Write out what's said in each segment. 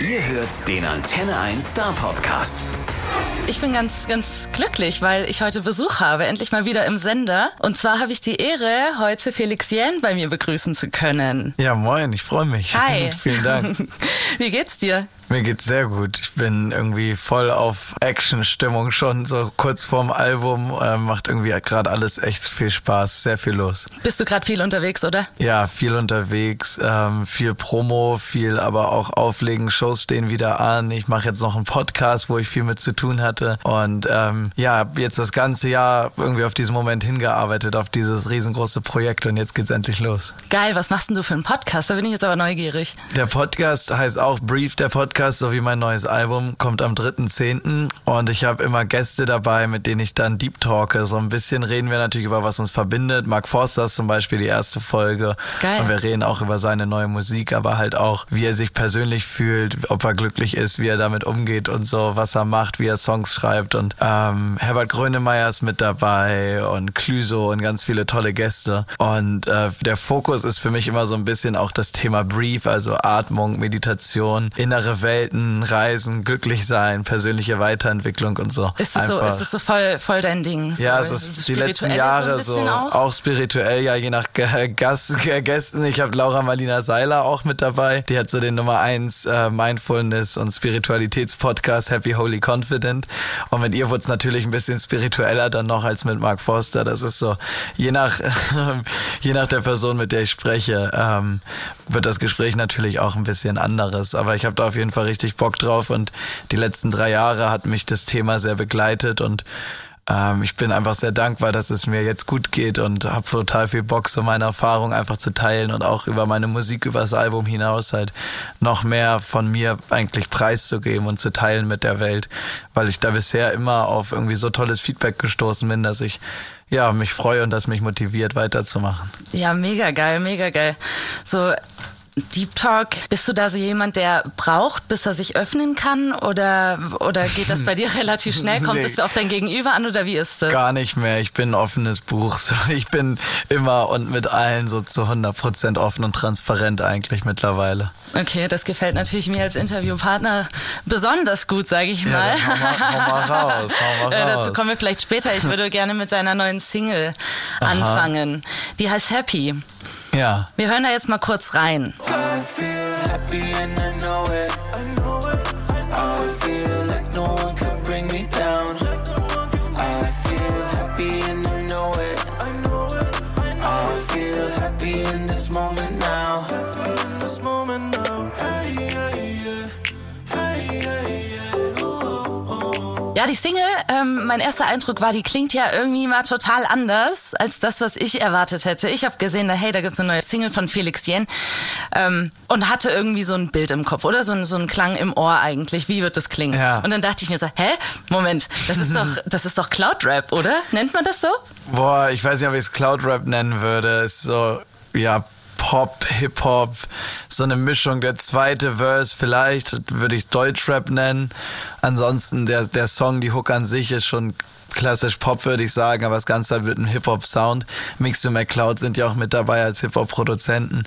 Ihr hört den Antenne 1 Star Podcast. Ich bin ganz, ganz glücklich, weil ich heute Besuch habe, endlich mal wieder im Sender. Und zwar habe ich die Ehre, heute Felix Jähn bei mir begrüßen zu können. Ja, moin, ich freue mich. Hi. Vielen Dank. Wie geht's dir? Mir geht's sehr gut. Ich bin irgendwie voll auf Action-Stimmung schon, so kurz vorm Album. Äh, macht irgendwie gerade alles echt viel Spaß, sehr viel los. Bist du gerade viel unterwegs, oder? Ja, viel unterwegs, ähm, viel Promo, viel aber auch Auflegen. Shows stehen wieder an. Ich mache jetzt noch einen Podcast, wo ich viel mit zu tun hatte. Und ähm, ja, jetzt das ganze Jahr irgendwie auf diesen Moment hingearbeitet, auf dieses riesengroße Projekt. Und jetzt geht's endlich los. Geil, was machst denn du für einen Podcast? Da bin ich jetzt aber neugierig. Der Podcast heißt auch Brief, der Podcast. Podcast sowie mein neues Album kommt am 3.10. und ich habe immer Gäste dabei, mit denen ich dann Deep Talke. So ein bisschen reden wir natürlich über, was uns verbindet. Mark Forster ist zum Beispiel die erste Folge. Geil. Und wir reden auch über seine neue Musik, aber halt auch, wie er sich persönlich fühlt, ob er glücklich ist, wie er damit umgeht und so, was er macht, wie er Songs schreibt. Und ähm, Herbert Grönemeyer ist mit dabei und Clüso und ganz viele tolle Gäste. Und äh, der Fokus ist für mich immer so ein bisschen auch das Thema Brief, also Atmung, Meditation, innere Welt Welten, Reisen, glücklich sein, persönliche Weiterentwicklung und so. Ist es so, ist es so voll, voll dein Ding? So, ja, es ist die letzten Jahre so, auch? auch? spirituell, ja, je nach Gast, Gästen. Ich habe Laura Marlina Seiler auch mit dabei. Die hat so den Nummer 1 äh, Mindfulness und Spiritualitätspodcast Happy Holy Confident. Und mit ihr wurde es natürlich ein bisschen spiritueller dann noch als mit Mark Forster. Das ist so, je nach, je nach der Person, mit der ich spreche, ähm, wird das Gespräch natürlich auch ein bisschen anderes. Aber ich habe da auf jeden Fall richtig Bock drauf und die letzten drei Jahre hat mich das Thema sehr begleitet und ähm, ich bin einfach sehr dankbar, dass es mir jetzt gut geht und habe total viel Bock, so meine Erfahrung einfach zu teilen und auch über meine Musik, über das Album hinaus halt noch mehr von mir eigentlich preiszugeben und zu teilen mit der Welt, weil ich da bisher immer auf irgendwie so tolles Feedback gestoßen bin, dass ich ja, mich freue und das mich motiviert, weiterzumachen. Ja, mega geil, mega geil. So, Deep Talk, bist du da so jemand, der braucht, bis er sich öffnen kann? Oder, oder geht das bei dir relativ schnell? Kommt es nee. auf dein Gegenüber an oder wie ist das? Gar nicht mehr. Ich bin ein offenes Buch. Ich bin immer und mit allen so zu 100 Prozent offen und transparent eigentlich mittlerweile. Okay, das gefällt natürlich mir als Interviewpartner besonders gut, sage ich mal. Ja, hau mal, hau mal raus, hau mal raus. Äh, dazu kommen wir vielleicht später. Ich würde gerne mit deiner neuen Single Aha. anfangen. Die heißt Happy. Ja. Wir hören da jetzt mal kurz rein. Ja, die Single, ähm, mein erster Eindruck war, die klingt ja irgendwie mal total anders als das, was ich erwartet hätte. Ich habe gesehen, hey, da gibt's eine neue Single von Felix Jen ähm, und hatte irgendwie so ein Bild im Kopf oder so, ein, so ein Klang im Ohr eigentlich. Wie wird das klingen? Ja. Und dann dachte ich mir so, hä, Moment, das ist doch, das ist doch Cloud Rap, oder? Nennt man das so? Boah, ich weiß nicht, ob ich es Cloud Rap nennen würde. Ist so, ja, Pop, Hip-Hop, so eine Mischung. Der zweite Verse vielleicht würde ich Deutschrap nennen. Ansonsten der, der Song, die Hook an sich ist schon klassisch Pop, würde ich sagen, aber das Ganze wird ein Hip-Hop-Sound. Mix und McCloud sind ja auch mit dabei als Hip-Hop-Produzenten.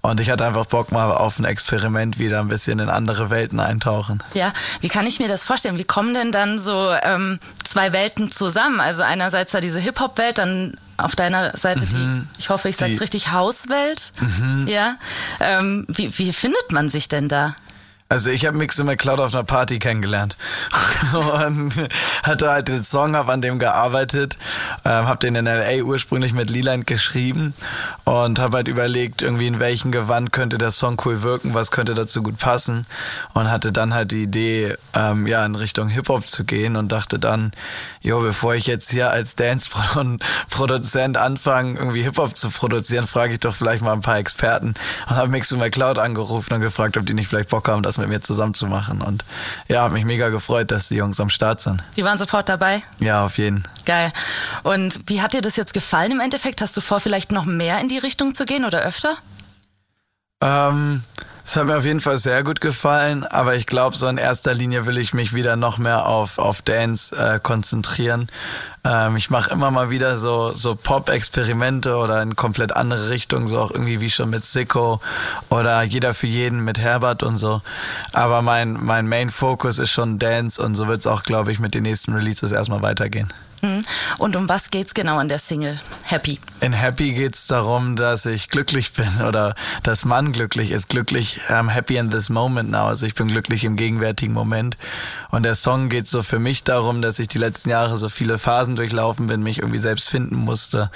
Und ich hatte einfach Bock mal auf ein Experiment wieder ein bisschen in andere Welten eintauchen. Ja, wie kann ich mir das vorstellen? Wie kommen denn dann so ähm, zwei Welten zusammen? Also einerseits da diese Hip-Hop-Welt, dann auf deiner Seite mhm. die, ich hoffe, ich sage es richtig, Hauswelt. Mhm. Ja. Ähm, wie, wie findet man sich denn da? Also ich habe Mix McCloud auf einer Party kennengelernt. Und hatte halt den Song, habe an dem gearbeitet, ähm, habe den in LA ursprünglich mit Leland geschrieben und habe halt überlegt, irgendwie in welchem Gewand könnte der Song cool wirken, was könnte dazu gut passen und hatte dann halt die Idee, ähm, ja in Richtung Hip Hop zu gehen und dachte dann, jo, bevor ich jetzt hier als Dance-Produzent anfange, irgendwie Hip Hop zu produzieren, frage ich doch vielleicht mal ein paar Experten und habe Mix McCloud angerufen und gefragt, ob die nicht vielleicht Bock haben, das mit mir zusammen zu machen und ja, habe mich mega gefreut, dass die Jungs am Start sind. Die waren sofort dabei? Ja, auf jeden. Geil. Und wie hat dir das jetzt gefallen im Endeffekt? Hast du vor, vielleicht noch mehr in die Richtung zu gehen oder öfter? Ähm, es hat mir auf jeden Fall sehr gut gefallen, aber ich glaube, so in erster Linie will ich mich wieder noch mehr auf, auf Dance äh, konzentrieren. Ähm, ich mache immer mal wieder so, so Pop-Experimente oder in komplett andere Richtungen, so auch irgendwie wie schon mit Sicko oder Jeder für jeden mit Herbert und so. Aber mein, mein Main-Focus ist schon Dance und so wird es auch, glaube ich, mit den nächsten Releases erstmal weitergehen. Mhm. Und um was geht's genau in der Single Happy? In Happy geht's darum, dass ich glücklich bin oder dass man glücklich ist. Glücklich, I'm happy in this moment now. Also ich bin glücklich im gegenwärtigen Moment. Und der Song geht so für mich darum, dass ich die letzten Jahre so viele Phasen durchlaufen bin, mich irgendwie selbst finden musste,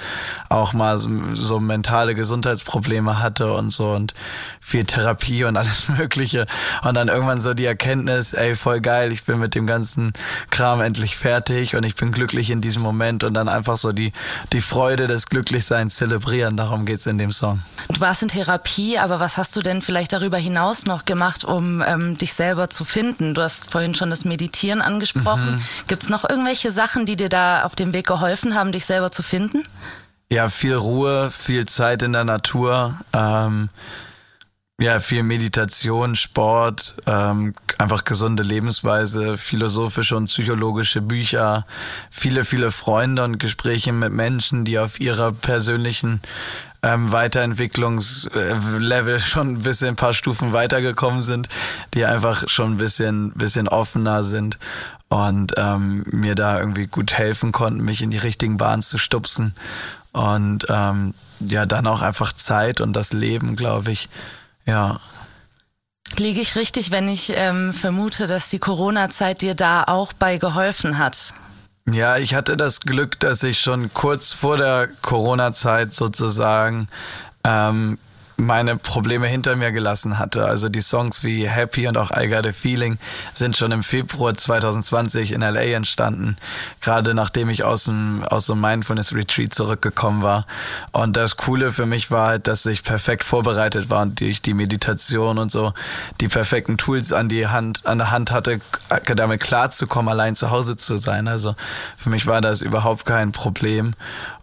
auch mal so, so mentale Gesundheitsprobleme hatte und so und viel Therapie und alles Mögliche. Und dann irgendwann so die Erkenntnis, ey, voll geil, ich bin mit dem ganzen Kram endlich fertig und ich bin glücklich in diesem Moment und dann einfach so die, die Freude des Glücklichseins zelebrieren. Darum geht's in dem Song. Du warst in Therapie, aber was hast du denn vielleicht darüber hinaus noch gemacht, um ähm, dich selber zu finden? Du hast vorhin schon das Meditieren angesprochen. Mhm. Gibt's noch irgendwelche Sachen, die dir da auf dem Weg geholfen haben, dich selber zu finden? Ja, viel Ruhe, viel Zeit in der Natur. Ähm ja, viel Meditation, Sport, ähm, einfach gesunde Lebensweise, philosophische und psychologische Bücher, viele, viele Freunde und Gespräche mit Menschen, die auf ihrer persönlichen ähm, Weiterentwicklungslevel schon ein bisschen ein paar Stufen weitergekommen sind, die einfach schon ein bisschen, bisschen offener sind und ähm, mir da irgendwie gut helfen konnten, mich in die richtigen Bahnen zu stupsen. Und ähm, ja, dann auch einfach Zeit und das Leben, glaube ich, ja. Liege ich richtig, wenn ich ähm, vermute, dass die Corona-Zeit dir da auch bei geholfen hat? Ja, ich hatte das Glück, dass ich schon kurz vor der Corona-Zeit sozusagen ähm, meine Probleme hinter mir gelassen hatte. Also die Songs wie Happy und auch I Got a Feeling sind schon im Februar 2020 in LA entstanden, gerade nachdem ich aus dem aus einem Mindfulness Retreat zurückgekommen war. Und das Coole für mich war halt, dass ich perfekt vorbereitet war und durch die Meditation und so die perfekten Tools an die Hand an der Hand hatte, damit klarzukommen, allein zu Hause zu sein. Also für mich war das überhaupt kein Problem.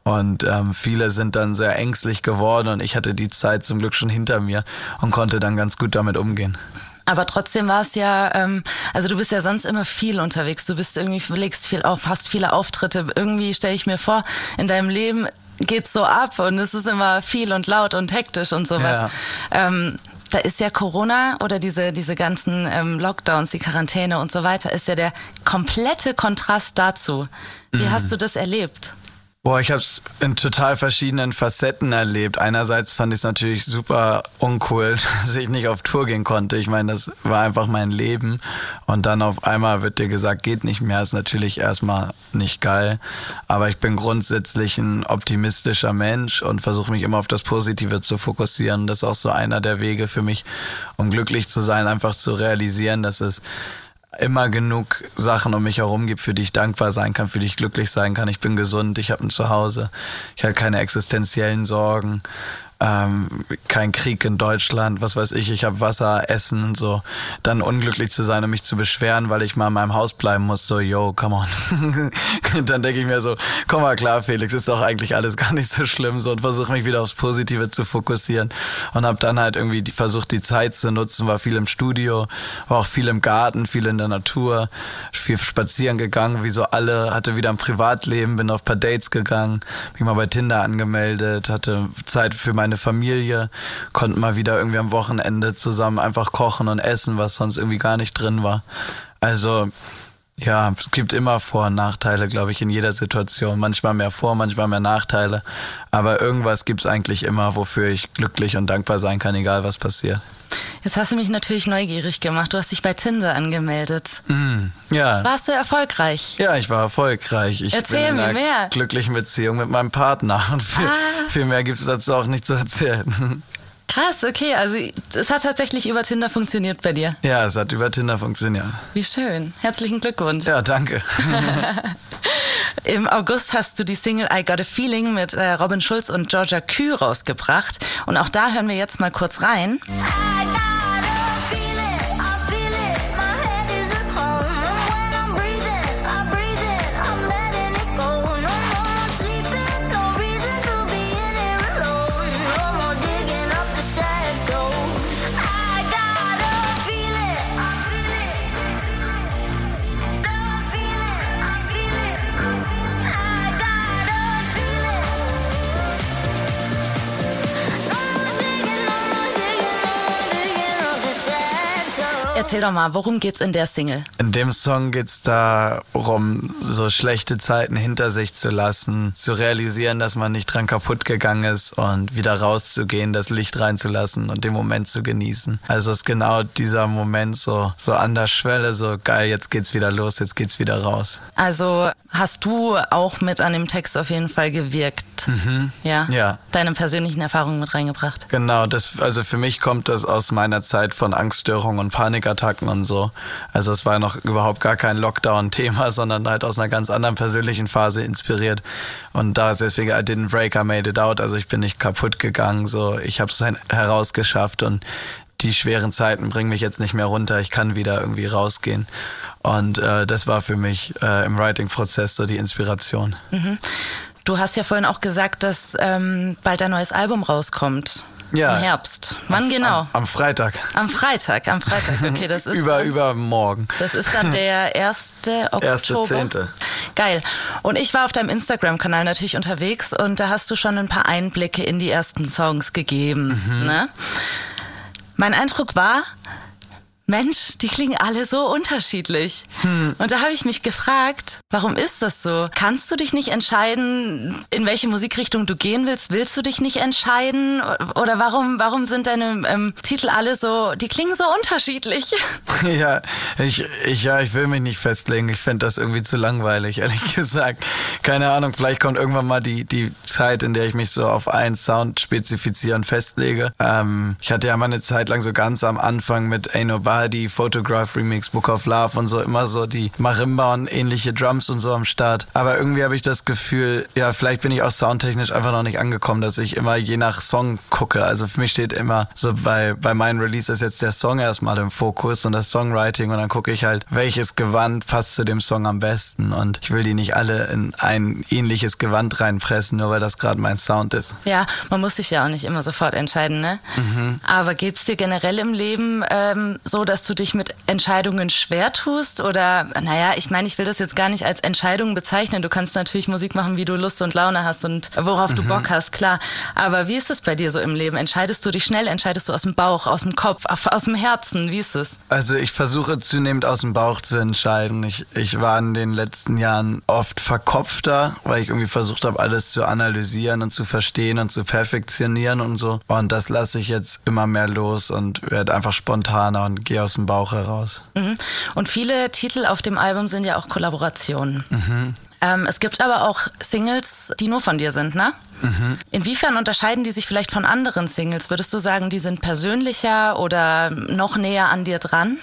Und ähm, viele sind dann sehr ängstlich geworden und ich hatte die Zeit zum Glück schon hinter mir und konnte dann ganz gut damit umgehen. Aber trotzdem war es ja, ähm, also du bist ja sonst immer viel unterwegs. Du bist irgendwie, legst viel auf, hast viele Auftritte. Irgendwie stelle ich mir vor, in deinem Leben geht's so ab und es ist immer viel und laut und hektisch und sowas. Ja. Ähm, da ist ja Corona oder diese, diese ganzen ähm, Lockdowns, die Quarantäne und so weiter, ist ja der komplette Kontrast dazu. Wie mhm. hast du das erlebt? Boah, ich habe es in total verschiedenen Facetten erlebt. Einerseits fand ich es natürlich super uncool, dass ich nicht auf Tour gehen konnte. Ich meine, das war einfach mein Leben. Und dann auf einmal wird dir gesagt, geht nicht mehr. Ist natürlich erstmal nicht geil. Aber ich bin grundsätzlich ein optimistischer Mensch und versuche mich immer auf das Positive zu fokussieren. Das ist auch so einer der Wege für mich, um glücklich zu sein, einfach zu realisieren, dass es immer genug Sachen um mich herum gibt, für die ich dankbar sein kann, für die ich glücklich sein kann. Ich bin gesund, ich habe ein Zuhause, ich habe keine existenziellen Sorgen ähm, kein Krieg in Deutschland, was weiß ich, ich habe Wasser, Essen und so, dann unglücklich zu sein und mich zu beschweren, weil ich mal in meinem Haus bleiben muss, so, yo, come on. dann denke ich mir so, komm mal klar, Felix, ist doch eigentlich alles gar nicht so schlimm so und versuche mich wieder aufs Positive zu fokussieren und habe dann halt irgendwie die, versucht, die Zeit zu nutzen, war viel im Studio, war auch viel im Garten, viel in der Natur, viel spazieren gegangen, wie so alle, hatte wieder ein Privatleben, bin auf paar Dates gegangen, bin mal bei Tinder angemeldet, hatte Zeit für meine meine Familie, konnten mal wieder irgendwie am Wochenende zusammen einfach kochen und essen, was sonst irgendwie gar nicht drin war. Also ja, es gibt immer Vor- und Nachteile, glaube ich, in jeder Situation. Manchmal mehr Vor-, manchmal mehr Nachteile. Aber irgendwas gibt es eigentlich immer, wofür ich glücklich und dankbar sein kann, egal was passiert. Jetzt hast du mich natürlich neugierig gemacht. Du hast dich bei Tinder angemeldet. Mm, ja. Warst du erfolgreich? Ja, ich war erfolgreich. Ich Erzähl bin in mir mehr. glücklichen Beziehung mit meinem Partner. Und viel, ah. viel mehr gibt es dazu auch nicht zu erzählen. Krass, okay. Also es hat tatsächlich über Tinder funktioniert bei dir. Ja, es hat über Tinder funktioniert. Wie schön. Herzlichen Glückwunsch. Ja, danke. Im August hast du die Single I Got a Feeling mit äh, Robin Schulz und Georgia Kühl rausgebracht. Und auch da hören wir jetzt mal kurz rein. Erzähl doch mal, worum geht's in der Single? In dem Song geht's darum, so schlechte Zeiten hinter sich zu lassen, zu realisieren, dass man nicht dran kaputt gegangen ist und wieder rauszugehen, das Licht reinzulassen und den Moment zu genießen. Also ist genau dieser Moment so, so an der Schwelle, so geil, jetzt geht's wieder los, jetzt geht's wieder raus. Also hast du auch mit an dem Text auf jeden Fall gewirkt. Mhm. Ja. Ja. Deine persönlichen Erfahrungen mit reingebracht. Genau, das, also für mich kommt das aus meiner Zeit von Angststörungen und Panikattacken und so. Also es war noch überhaupt gar kein Lockdown-Thema, sondern halt aus einer ganz anderen persönlichen Phase inspiriert. Und da ist deswegen, I didn't break, I made it out. Also ich bin nicht kaputt gegangen, so ich habe es herausgeschafft und die schweren Zeiten bringen mich jetzt nicht mehr runter. Ich kann wieder irgendwie rausgehen. Und äh, das war für mich äh, im Writing-Prozess so die Inspiration. Mhm. Du hast ja vorhin auch gesagt, dass ähm, bald ein neues Album rauskommt. Ja. Im Herbst. Wann am, genau? Am, am, Freitag. Am Freitag, am Freitag. Okay, das ist. über, übermorgen. Das ist dann der 1. Oktober. Erste Zehnte. Geil. Und ich war auf deinem Instagram-Kanal natürlich unterwegs und da hast du schon ein paar Einblicke in die ersten Songs gegeben. Mhm. Ne? Mein Eindruck war, Mensch, die klingen alle so unterschiedlich. Hm. Und da habe ich mich gefragt, warum ist das so? Kannst du dich nicht entscheiden, in welche Musikrichtung du gehen willst? Willst du dich nicht entscheiden? Oder warum, warum sind deine ähm, Titel alle so, die klingen so unterschiedlich? Ja, ich, ich, ja, ich will mich nicht festlegen. Ich finde das irgendwie zu langweilig, ehrlich gesagt. Keine Ahnung, vielleicht kommt irgendwann mal die, die Zeit, in der ich mich so auf einen Sound spezifizieren festlege. Ähm, ich hatte ja mal eine Zeit lang so ganz am Anfang mit Ain't Nobody, Photograph Remix, Book of Love und so immer so die Marimba und ähnliche Drums und so am Start. Aber irgendwie habe ich das Gefühl, ja, vielleicht bin ich auch soundtechnisch einfach noch nicht angekommen, dass ich immer je nach Song gucke. Also für mich steht immer so bei, bei meinen Releases jetzt der Song erstmal im Fokus und das Songwriting und dann gucke ich halt, welches Gewand passt zu dem Song am besten und ich will die nicht alle in ein ähnliches Gewand reinpressen, nur weil das gerade mein Sound ist. Ja, man muss sich ja auch nicht immer sofort entscheiden, ne? Mhm. Aber geht's dir generell im Leben ähm, so, dass du dich mit Entscheidungen schwer tust? Oder, naja, ich meine, ich will das jetzt gar nicht als Entscheidung bezeichnen. Du kannst natürlich Musik machen, wie du Lust und Laune hast und worauf mhm. du Bock hast, klar. Aber wie ist es bei dir so im Leben? Entscheidest du dich schnell? Entscheidest du aus dem Bauch, aus dem Kopf, aus dem Herzen? Wie ist es? Also ich versuche zunehmend aus dem Bauch zu entscheiden. Ich, ich war in den letzten Jahren oft verkopfter, weil ich irgendwie versucht habe, alles zu analysieren und zu verstehen und zu perfektionieren und so. Und das lasse ich jetzt immer mehr los und werde einfach spontaner und gehe aus dem Bauch heraus. Mhm. Und viele Titel auf dem Album sind ja auch Kollaborationen. Mhm. Ähm, es gibt aber auch Singles, die nur von dir sind, ne? Mhm. Inwiefern unterscheiden die sich vielleicht von anderen Singles? Würdest du sagen, die sind persönlicher oder noch näher an dir dran?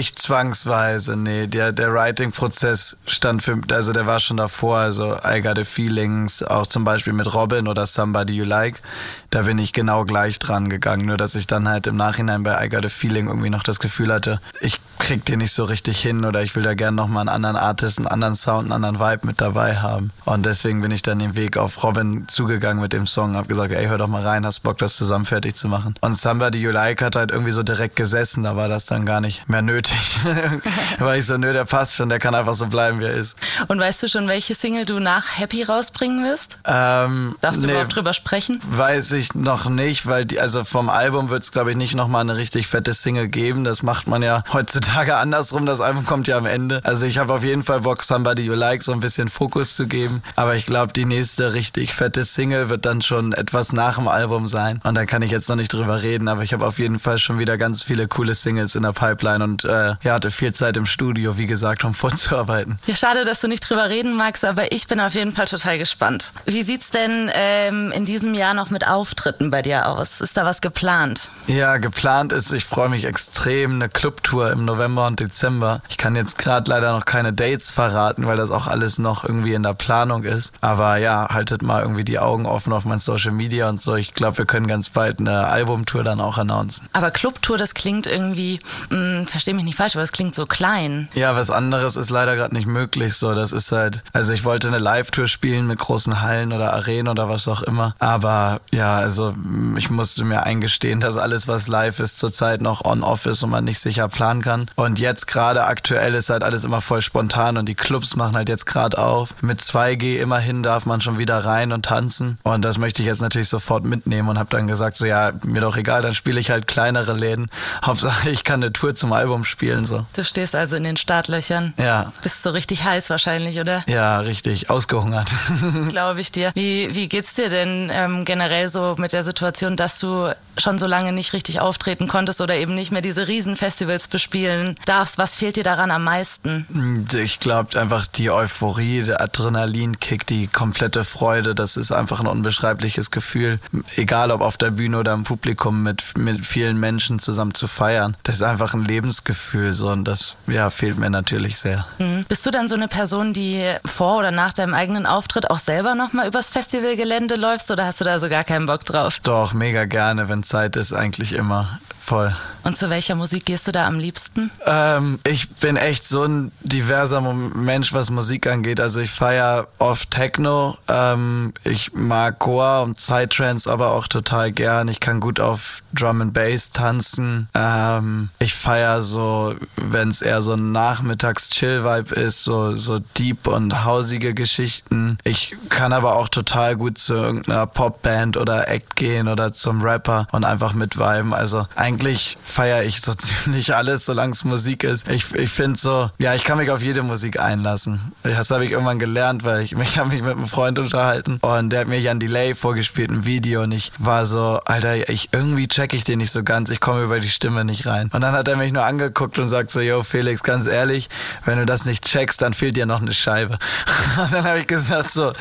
Nicht zwangsweise, nee. Der, der Writing-Prozess stand für, also der war schon davor, also I Got a Feelings, auch zum Beispiel mit Robin oder Somebody You Like, da bin ich genau gleich dran gegangen, nur dass ich dann halt im Nachhinein bei I Got a Feeling irgendwie noch das Gefühl hatte, ich krieg den nicht so richtig hin oder ich will da gerne nochmal einen anderen Artist, einen anderen Sound, einen anderen Vibe mit dabei haben. Und deswegen bin ich dann den Weg auf Robin zugegangen mit dem Song, hab gesagt, ey, hör doch mal rein, hast Bock, das zusammen fertig zu machen. Und Somebody You Like hat halt irgendwie so direkt gesessen, da war das dann gar nicht mehr nötig. Weil ich so, nö, der passt schon, der kann einfach so bleiben, wie er ist. Und weißt du schon, welche Single du nach Happy rausbringen wirst? Ähm, Darfst du nee, überhaupt drüber sprechen? Weiß ich noch nicht, weil die, also vom Album wird es, glaube ich, nicht nochmal eine richtig fette Single geben. Das macht man ja heutzutage andersrum. Das Album kommt ja am Ende. Also ich habe auf jeden Fall Bock, Somebody You Like so ein bisschen Fokus zu geben. Aber ich glaube, die nächste richtig fette Single wird dann schon etwas nach dem Album sein. Und da kann ich jetzt noch nicht drüber reden, aber ich habe auf jeden Fall schon wieder ganz viele coole Singles in der Pipeline und äh, ja, hatte viel Zeit im Studio, wie gesagt, um vorzuarbeiten. Ja, schade, dass du nicht drüber reden magst, aber ich bin auf jeden Fall total gespannt. Wie sieht's denn ähm, in diesem Jahr noch mit Auftritten bei dir aus? Ist da was geplant? Ja, geplant ist, ich freue mich extrem, eine Clubtour im November und Dezember. Ich kann jetzt gerade leider noch keine Dates verraten, weil das auch alles noch irgendwie in der Planung ist. Aber ja, haltet mal irgendwie die Augen offen auf mein Social Media und so. Ich glaube, wir können ganz bald eine Albumtour dann auch announcen. Aber Clubtour, das klingt irgendwie mh, verstehe mich nicht falsch, aber es klingt so klein. Ja, was anderes ist leider gerade nicht möglich. So, das ist halt, also ich wollte eine Live-Tour spielen mit großen Hallen oder Arenen oder was auch immer. Aber ja, also ich musste mir eingestehen, dass alles, was live ist, zurzeit noch on-off ist und man nicht sicher planen kann. Und jetzt gerade aktuell ist halt alles immer voll spontan und die Clubs machen halt jetzt gerade auf. Mit 2G immerhin darf man schon wieder rein und tanzen. Und das möchte ich jetzt natürlich sofort mitnehmen und habe dann gesagt, so ja, mir doch egal, dann spiele ich halt kleinere Läden. Hauptsache, ich kann eine Tour zum Album spielen. so. Du stehst also in den Startlöchern. Ja. Bist so richtig heiß wahrscheinlich, oder? Ja, richtig. Ausgehungert. Glaube ich dir. Wie, wie geht's dir denn ähm, generell so mit der Situation, dass du schon so lange nicht richtig auftreten konntest oder eben nicht mehr diese Riesenfestivals bespielen darfst? Was fehlt dir daran am meisten? Ich glaube einfach die Euphorie, der Adrenalinkick, die komplette Freude, das ist einfach ein unbeschreibliches Gefühl. Egal ob auf der Bühne oder im Publikum mit, mit vielen Menschen zusammen zu feiern. Das ist einfach ein Lebensgefühl so und das ja, fehlt mir natürlich sehr. Mhm. Bist du dann so eine Person, die vor oder nach deinem eigenen Auftritt auch selber nochmal übers Festivalgelände läufst oder hast du da so gar keinen Bock drauf? Doch, mega gerne, wenn Zeit ist, eigentlich immer. Voll. Und zu welcher Musik gehst du da am liebsten? Ähm, ich bin echt so ein diverser Mensch, was Musik angeht. Also ich feiere oft Techno. Ähm, ich mag Goa und Psytrance aber auch total gern. Ich kann gut auf Drum and Bass tanzen. Ähm, ich feiere so, wenn es eher so ein Nachmittags-Chill-Vibe ist, so, so deep und hausige Geschichten. Ich kann aber auch total gut zu irgendeiner Popband oder Act gehen oder zum Rapper und einfach mitviben. Also eigentlich feiere ich so ziemlich alles, solange es Musik ist. Ich, ich finde so, ja, ich kann mich auf jede Musik einlassen. Das habe ich irgendwann gelernt, weil ich mich habe mich mit einem Freund unterhalten und der hat mir Jan Delay vorgespielt, ein Video und ich war so, Alter, ich irgendwie check ich den nicht so ganz, ich komme über die Stimme nicht rein. Und dann hat er mich nur angeguckt und sagt so, yo Felix, ganz ehrlich, wenn du das nicht checkst, dann fehlt dir noch eine Scheibe. Und dann habe ich gesagt so,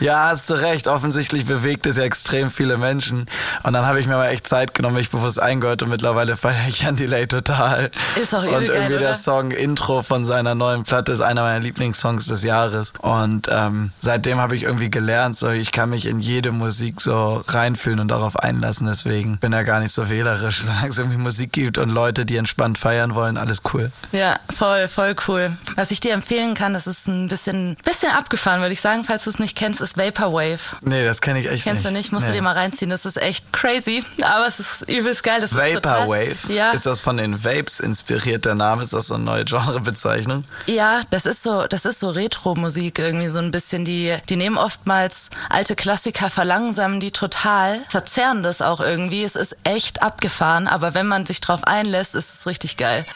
ja, hast du recht, offensichtlich bewegt es ja extrem viele Menschen. Und dann habe ich mir mal echt Zeit genommen, mich bewusst eingehört und mit mittlerweile feiere ich Jan Delay total. Ist auch Und irgendwie geil, der Song Intro von seiner neuen Platte ist einer meiner Lieblingssongs des Jahres. Und ähm, seitdem habe ich irgendwie gelernt, so ich kann mich in jede Musik so reinfühlen und darauf einlassen. Deswegen bin er gar nicht so wählerisch. Solange es irgendwie Musik gibt und Leute, die entspannt feiern wollen, alles cool. Ja, voll, voll cool. Was ich dir empfehlen kann, das ist ein bisschen, bisschen abgefahren, würde ich sagen, falls du es nicht kennst, ist Vaporwave. Nee, das kenne ich echt Kennst nicht. du nicht? Musst nee. du dir mal reinziehen. Das ist echt crazy, aber es ist übelst geil. Das Vapor Vaporwave. Ja. Ist das von den Vapes inspiriert, der Name? Ist das so eine neue Genrebezeichnung? Ja, das ist so, das ist so Retro-Musik irgendwie so ein bisschen. Die, die nehmen oftmals alte Klassiker, verlangsamen die total, verzerren das auch irgendwie. Es ist echt abgefahren, aber wenn man sich drauf einlässt, ist es richtig geil.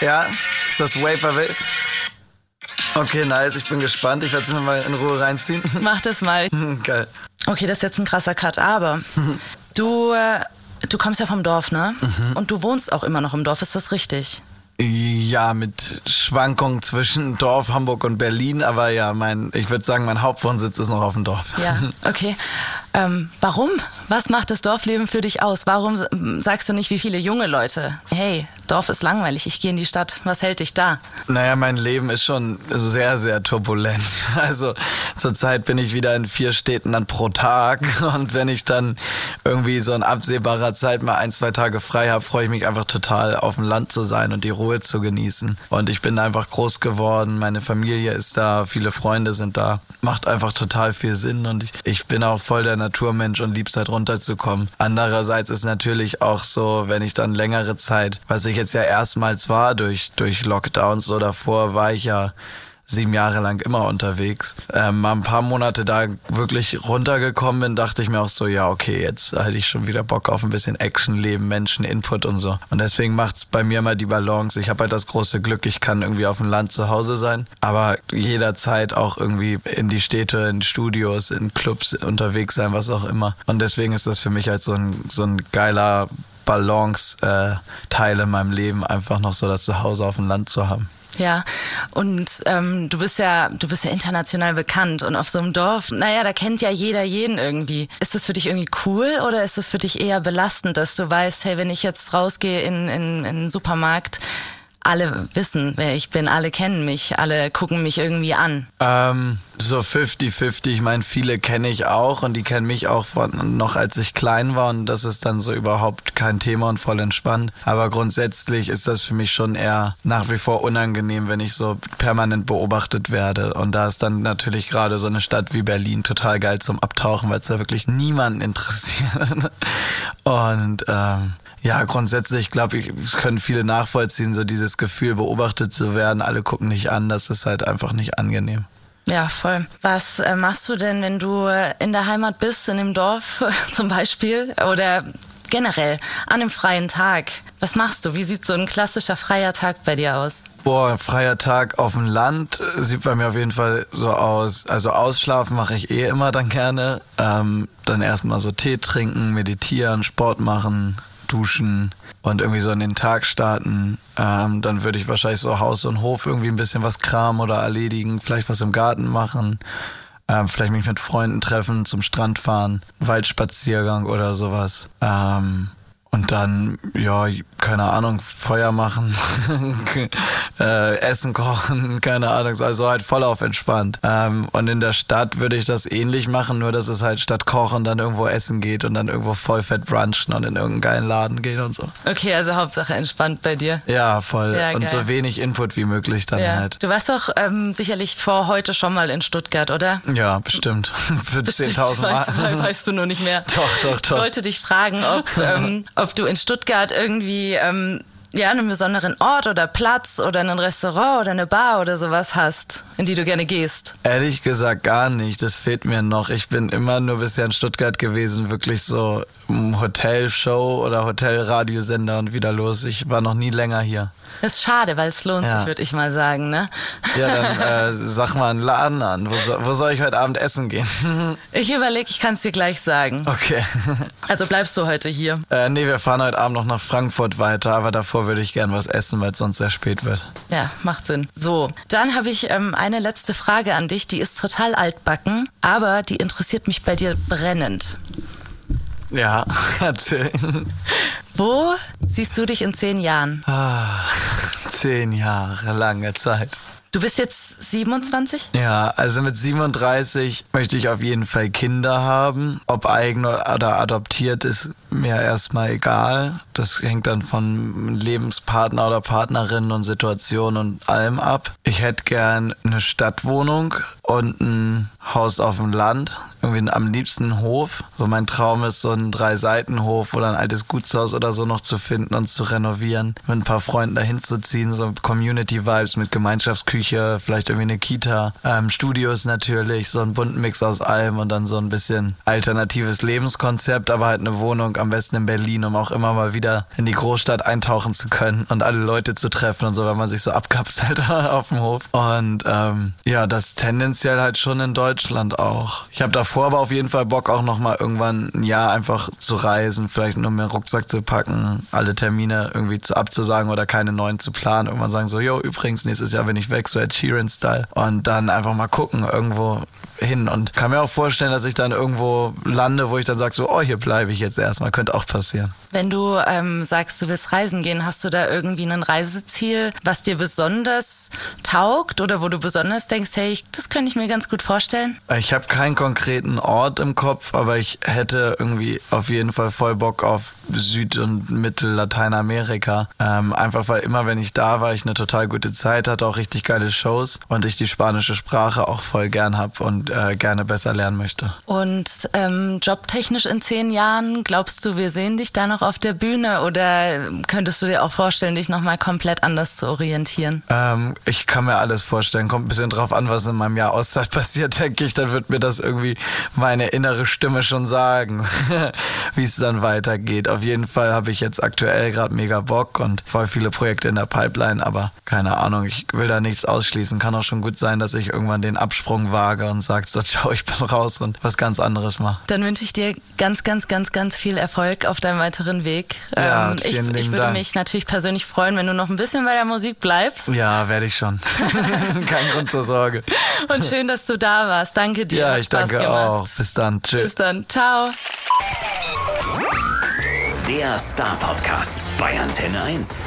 Ja, ist das Vaporwave? Okay, nice. Ich bin gespannt. Ich werde es mir mal in Ruhe reinziehen. Mach das mal. Geil. Okay, das ist jetzt ein krasser Cut, aber du, äh, du kommst ja vom Dorf, ne? Mhm. Und du wohnst auch immer noch im Dorf, ist das richtig? Ja, mit Schwankungen zwischen Dorf, Hamburg und Berlin, aber ja, mein, ich würde sagen, mein Hauptwohnsitz ist noch auf dem Dorf. Ja, okay. Ähm, warum? Was macht das Dorfleben für dich aus? Warum sagst du nicht wie viele junge Leute? Hey, Dorf ist langweilig, ich gehe in die Stadt. Was hält dich da? Naja, mein Leben ist schon sehr, sehr turbulent. Also zurzeit bin ich wieder in vier Städten dann pro Tag und wenn ich dann irgendwie so in absehbarer Zeit mal ein, zwei Tage frei habe, freue ich mich einfach total auf dem Land zu sein und die Ruhe zu genießen. Und ich bin einfach groß geworden, meine Familie ist da, viele Freunde sind da. Macht einfach total viel Sinn und ich, ich bin auch voll der Naturmensch und lieb's halt runterzukommen. Andererseits ist natürlich auch so, wenn ich dann längere Zeit, was ich jetzt ja erstmals war durch, durch Lockdowns so davor, war ich ja sieben Jahre lang immer unterwegs. Ähm, mal ein paar Monate da wirklich runtergekommen bin, dachte ich mir auch so, ja, okay, jetzt hätte ich schon wieder Bock auf ein bisschen Action, Leben, Menschen, Input und so. Und deswegen macht's bei mir mal die Balance. Ich habe halt das große Glück, ich kann irgendwie auf dem Land zu Hause sein, aber jederzeit auch irgendwie in die Städte, in Studios, in Clubs unterwegs sein, was auch immer. Und deswegen ist das für mich halt so ein, so ein geiler Balance-Teil äh, in meinem Leben, einfach noch so das Zuhause auf dem Land zu haben. Ja, und ähm, du bist ja, du bist ja international bekannt und auf so einem Dorf, naja, da kennt ja jeder jeden irgendwie. Ist das für dich irgendwie cool oder ist das für dich eher belastend, dass du weißt, hey, wenn ich jetzt rausgehe in, in, in den Supermarkt, alle wissen, wer ich bin, alle kennen mich, alle gucken mich irgendwie an? Ähm, so 50-50. Ich meine, viele kenne ich auch und die kennen mich auch von noch als ich klein war und das ist dann so überhaupt kein Thema und voll entspannt. Aber grundsätzlich ist das für mich schon eher nach wie vor unangenehm, wenn ich so permanent beobachtet werde. Und da ist dann natürlich gerade so eine Stadt wie Berlin total geil zum Abtauchen, weil es da wirklich niemanden interessiert. Und ähm, ja, grundsätzlich glaube ich, können viele nachvollziehen, so dieses Gefühl, beobachtet zu werden. Alle gucken nicht an, das ist halt einfach nicht angenehm. Ja, voll. Was äh, machst du denn, wenn du in der Heimat bist, in dem Dorf zum Beispiel oder generell an einem freien Tag? Was machst du? Wie sieht so ein klassischer freier Tag bei dir aus? Boah, freier Tag auf dem Land sieht bei mir auf jeden Fall so aus. Also ausschlafen mache ich eh immer dann gerne. Ähm, dann erstmal so Tee trinken, meditieren, Sport machen, duschen und irgendwie so in den Tag starten. Ähm, dann würde ich wahrscheinlich so Haus und Hof irgendwie ein bisschen was kramen oder erledigen, vielleicht was im Garten machen. Ähm, vielleicht mich mit Freunden treffen, zum Strand fahren, Waldspaziergang oder sowas. Ähm, und dann, ja, keine Ahnung, Feuer machen, äh, Essen kochen, keine Ahnung, also halt voll auf entspannt. Ähm, und in der Stadt würde ich das ähnlich machen, nur dass es halt statt kochen dann irgendwo essen geht und dann irgendwo voll fett brunchen und in irgendeinen geilen Laden gehen und so. Okay, also Hauptsache entspannt bei dir. Ja, voll. Ja, und so wenig Input wie möglich dann ja. halt. Du warst doch ähm, sicherlich vor heute schon mal in Stuttgart, oder? Ja, bestimmt. Für 10.000 Mal. Weißt, weißt, du nur nicht mehr. Doch, doch, doch. Ich wollte dich fragen, ob, ähm, ob du in Stuttgart irgendwie ähm, ja, einen besonderen Ort oder Platz oder ein Restaurant oder eine Bar oder sowas hast, in die du gerne gehst? Ehrlich gesagt gar nicht. Das fehlt mir noch. Ich bin immer nur bisher in Stuttgart gewesen, wirklich so Hotelshow oder Hotelradiosender und wieder los. Ich war noch nie länger hier. Das ist schade, weil es lohnt ja. sich, würde ich mal sagen, ne? Ja, dann äh, sag mal einen Laden an. Wo, so, wo soll ich heute Abend essen gehen? ich überlege, ich kann es dir gleich sagen. Okay. Also bleibst du heute hier? Äh, nee, wir fahren heute Abend noch nach Frankfurt weiter, aber davor würde ich gern was essen, weil es sonst sehr spät wird. Ja, macht Sinn. So, dann habe ich ähm, eine letzte Frage an dich, die ist total altbacken, aber die interessiert mich bei dir brennend. Ja, erzähl. Wo siehst du dich in zehn Jahren? Ah, zehn Jahre, lange Zeit. Du bist jetzt 27? Ja, also mit 37 möchte ich auf jeden Fall Kinder haben. Ob eigen oder adoptiert ist mir erstmal egal. Das hängt dann von Lebenspartner oder Partnerin und Situation und allem ab. Ich hätte gern eine Stadtwohnung und ein Haus auf dem Land. Irgendwie am liebsten ein Hof. So mein Traum ist so ein Drei-Seiten-Hof oder ein altes Gutshaus oder so noch zu finden und zu renovieren. Mit ein paar Freunden dahin zu ziehen. So Community-Vibes mit Gemeinschaftsküche, vielleicht irgendwie eine Kita. Ähm, Studios natürlich. So ein bunten Mix aus allem und dann so ein bisschen alternatives Lebenskonzept, aber halt eine Wohnung am besten in Berlin, um auch immer mal wieder in die Großstadt eintauchen zu können und alle Leute zu treffen und so, wenn man sich so abkapselt auf dem Hof. Und ähm, ja, das tendenziell halt schon in Deutschland auch. Ich habe davor aber auf jeden Fall Bock auch noch mal irgendwann ein Jahr einfach zu reisen, vielleicht nur mehr Rucksack zu packen, alle Termine irgendwie zu abzusagen oder keine neuen zu planen. Irgendwann sagen so, yo, übrigens nächstes Jahr bin ich weg, so Ed Sheeran-Style. Und dann einfach mal gucken, irgendwo hin. Und kann mir auch vorstellen, dass ich dann irgendwo lande, wo ich dann sage so, oh, hier bleibe ich jetzt erstmal könnte auch passieren. Wenn du ähm, sagst, du willst reisen gehen, hast du da irgendwie ein Reiseziel, was dir besonders taugt oder wo du besonders denkst, hey, das könnte ich mir ganz gut vorstellen? Ich habe keinen konkreten Ort im Kopf, aber ich hätte irgendwie auf jeden Fall voll Bock auf Süd- und Mittel-Lateinamerika. Ähm, einfach weil immer, wenn ich da war, ich eine total gute Zeit hatte, auch richtig geile Shows und ich die spanische Sprache auch voll gern habe und äh, gerne besser lernen möchte. Und ähm, jobtechnisch in zehn Jahren, glaubst du, wir sehen dich da noch auf der Bühne oder könntest du dir auch vorstellen, dich nochmal komplett anders zu orientieren? Ähm, ich kann mir alles vorstellen. Kommt ein bisschen drauf an, was in meinem Jahr Auszeit passiert, denke ich. Dann wird mir das irgendwie meine innere Stimme schon sagen, wie es dann weitergeht. Auf jeden Fall habe ich jetzt aktuell gerade mega Bock und voll viele Projekte in der Pipeline, aber keine Ahnung, ich will da nichts ausschließen. Kann auch schon gut sein, dass ich irgendwann den Absprung wage und sage, so, ciao, ich bin raus und was ganz anderes mache. Dann wünsche ich dir ganz, ganz, ganz, ganz viel Erfolg auf deinem weiteren Weg. Ja, ähm, ich, ich würde Dank. mich natürlich persönlich freuen, wenn du noch ein bisschen bei der Musik bleibst. Ja, werde ich schon. Kein Grund zur Sorge. Und schön, dass du da warst. Danke dir. Ja, ich Spaß danke gemacht. auch. Bis dann. Tschüss. Bis dann. Ciao. Der Star Podcast bei Antenne 1.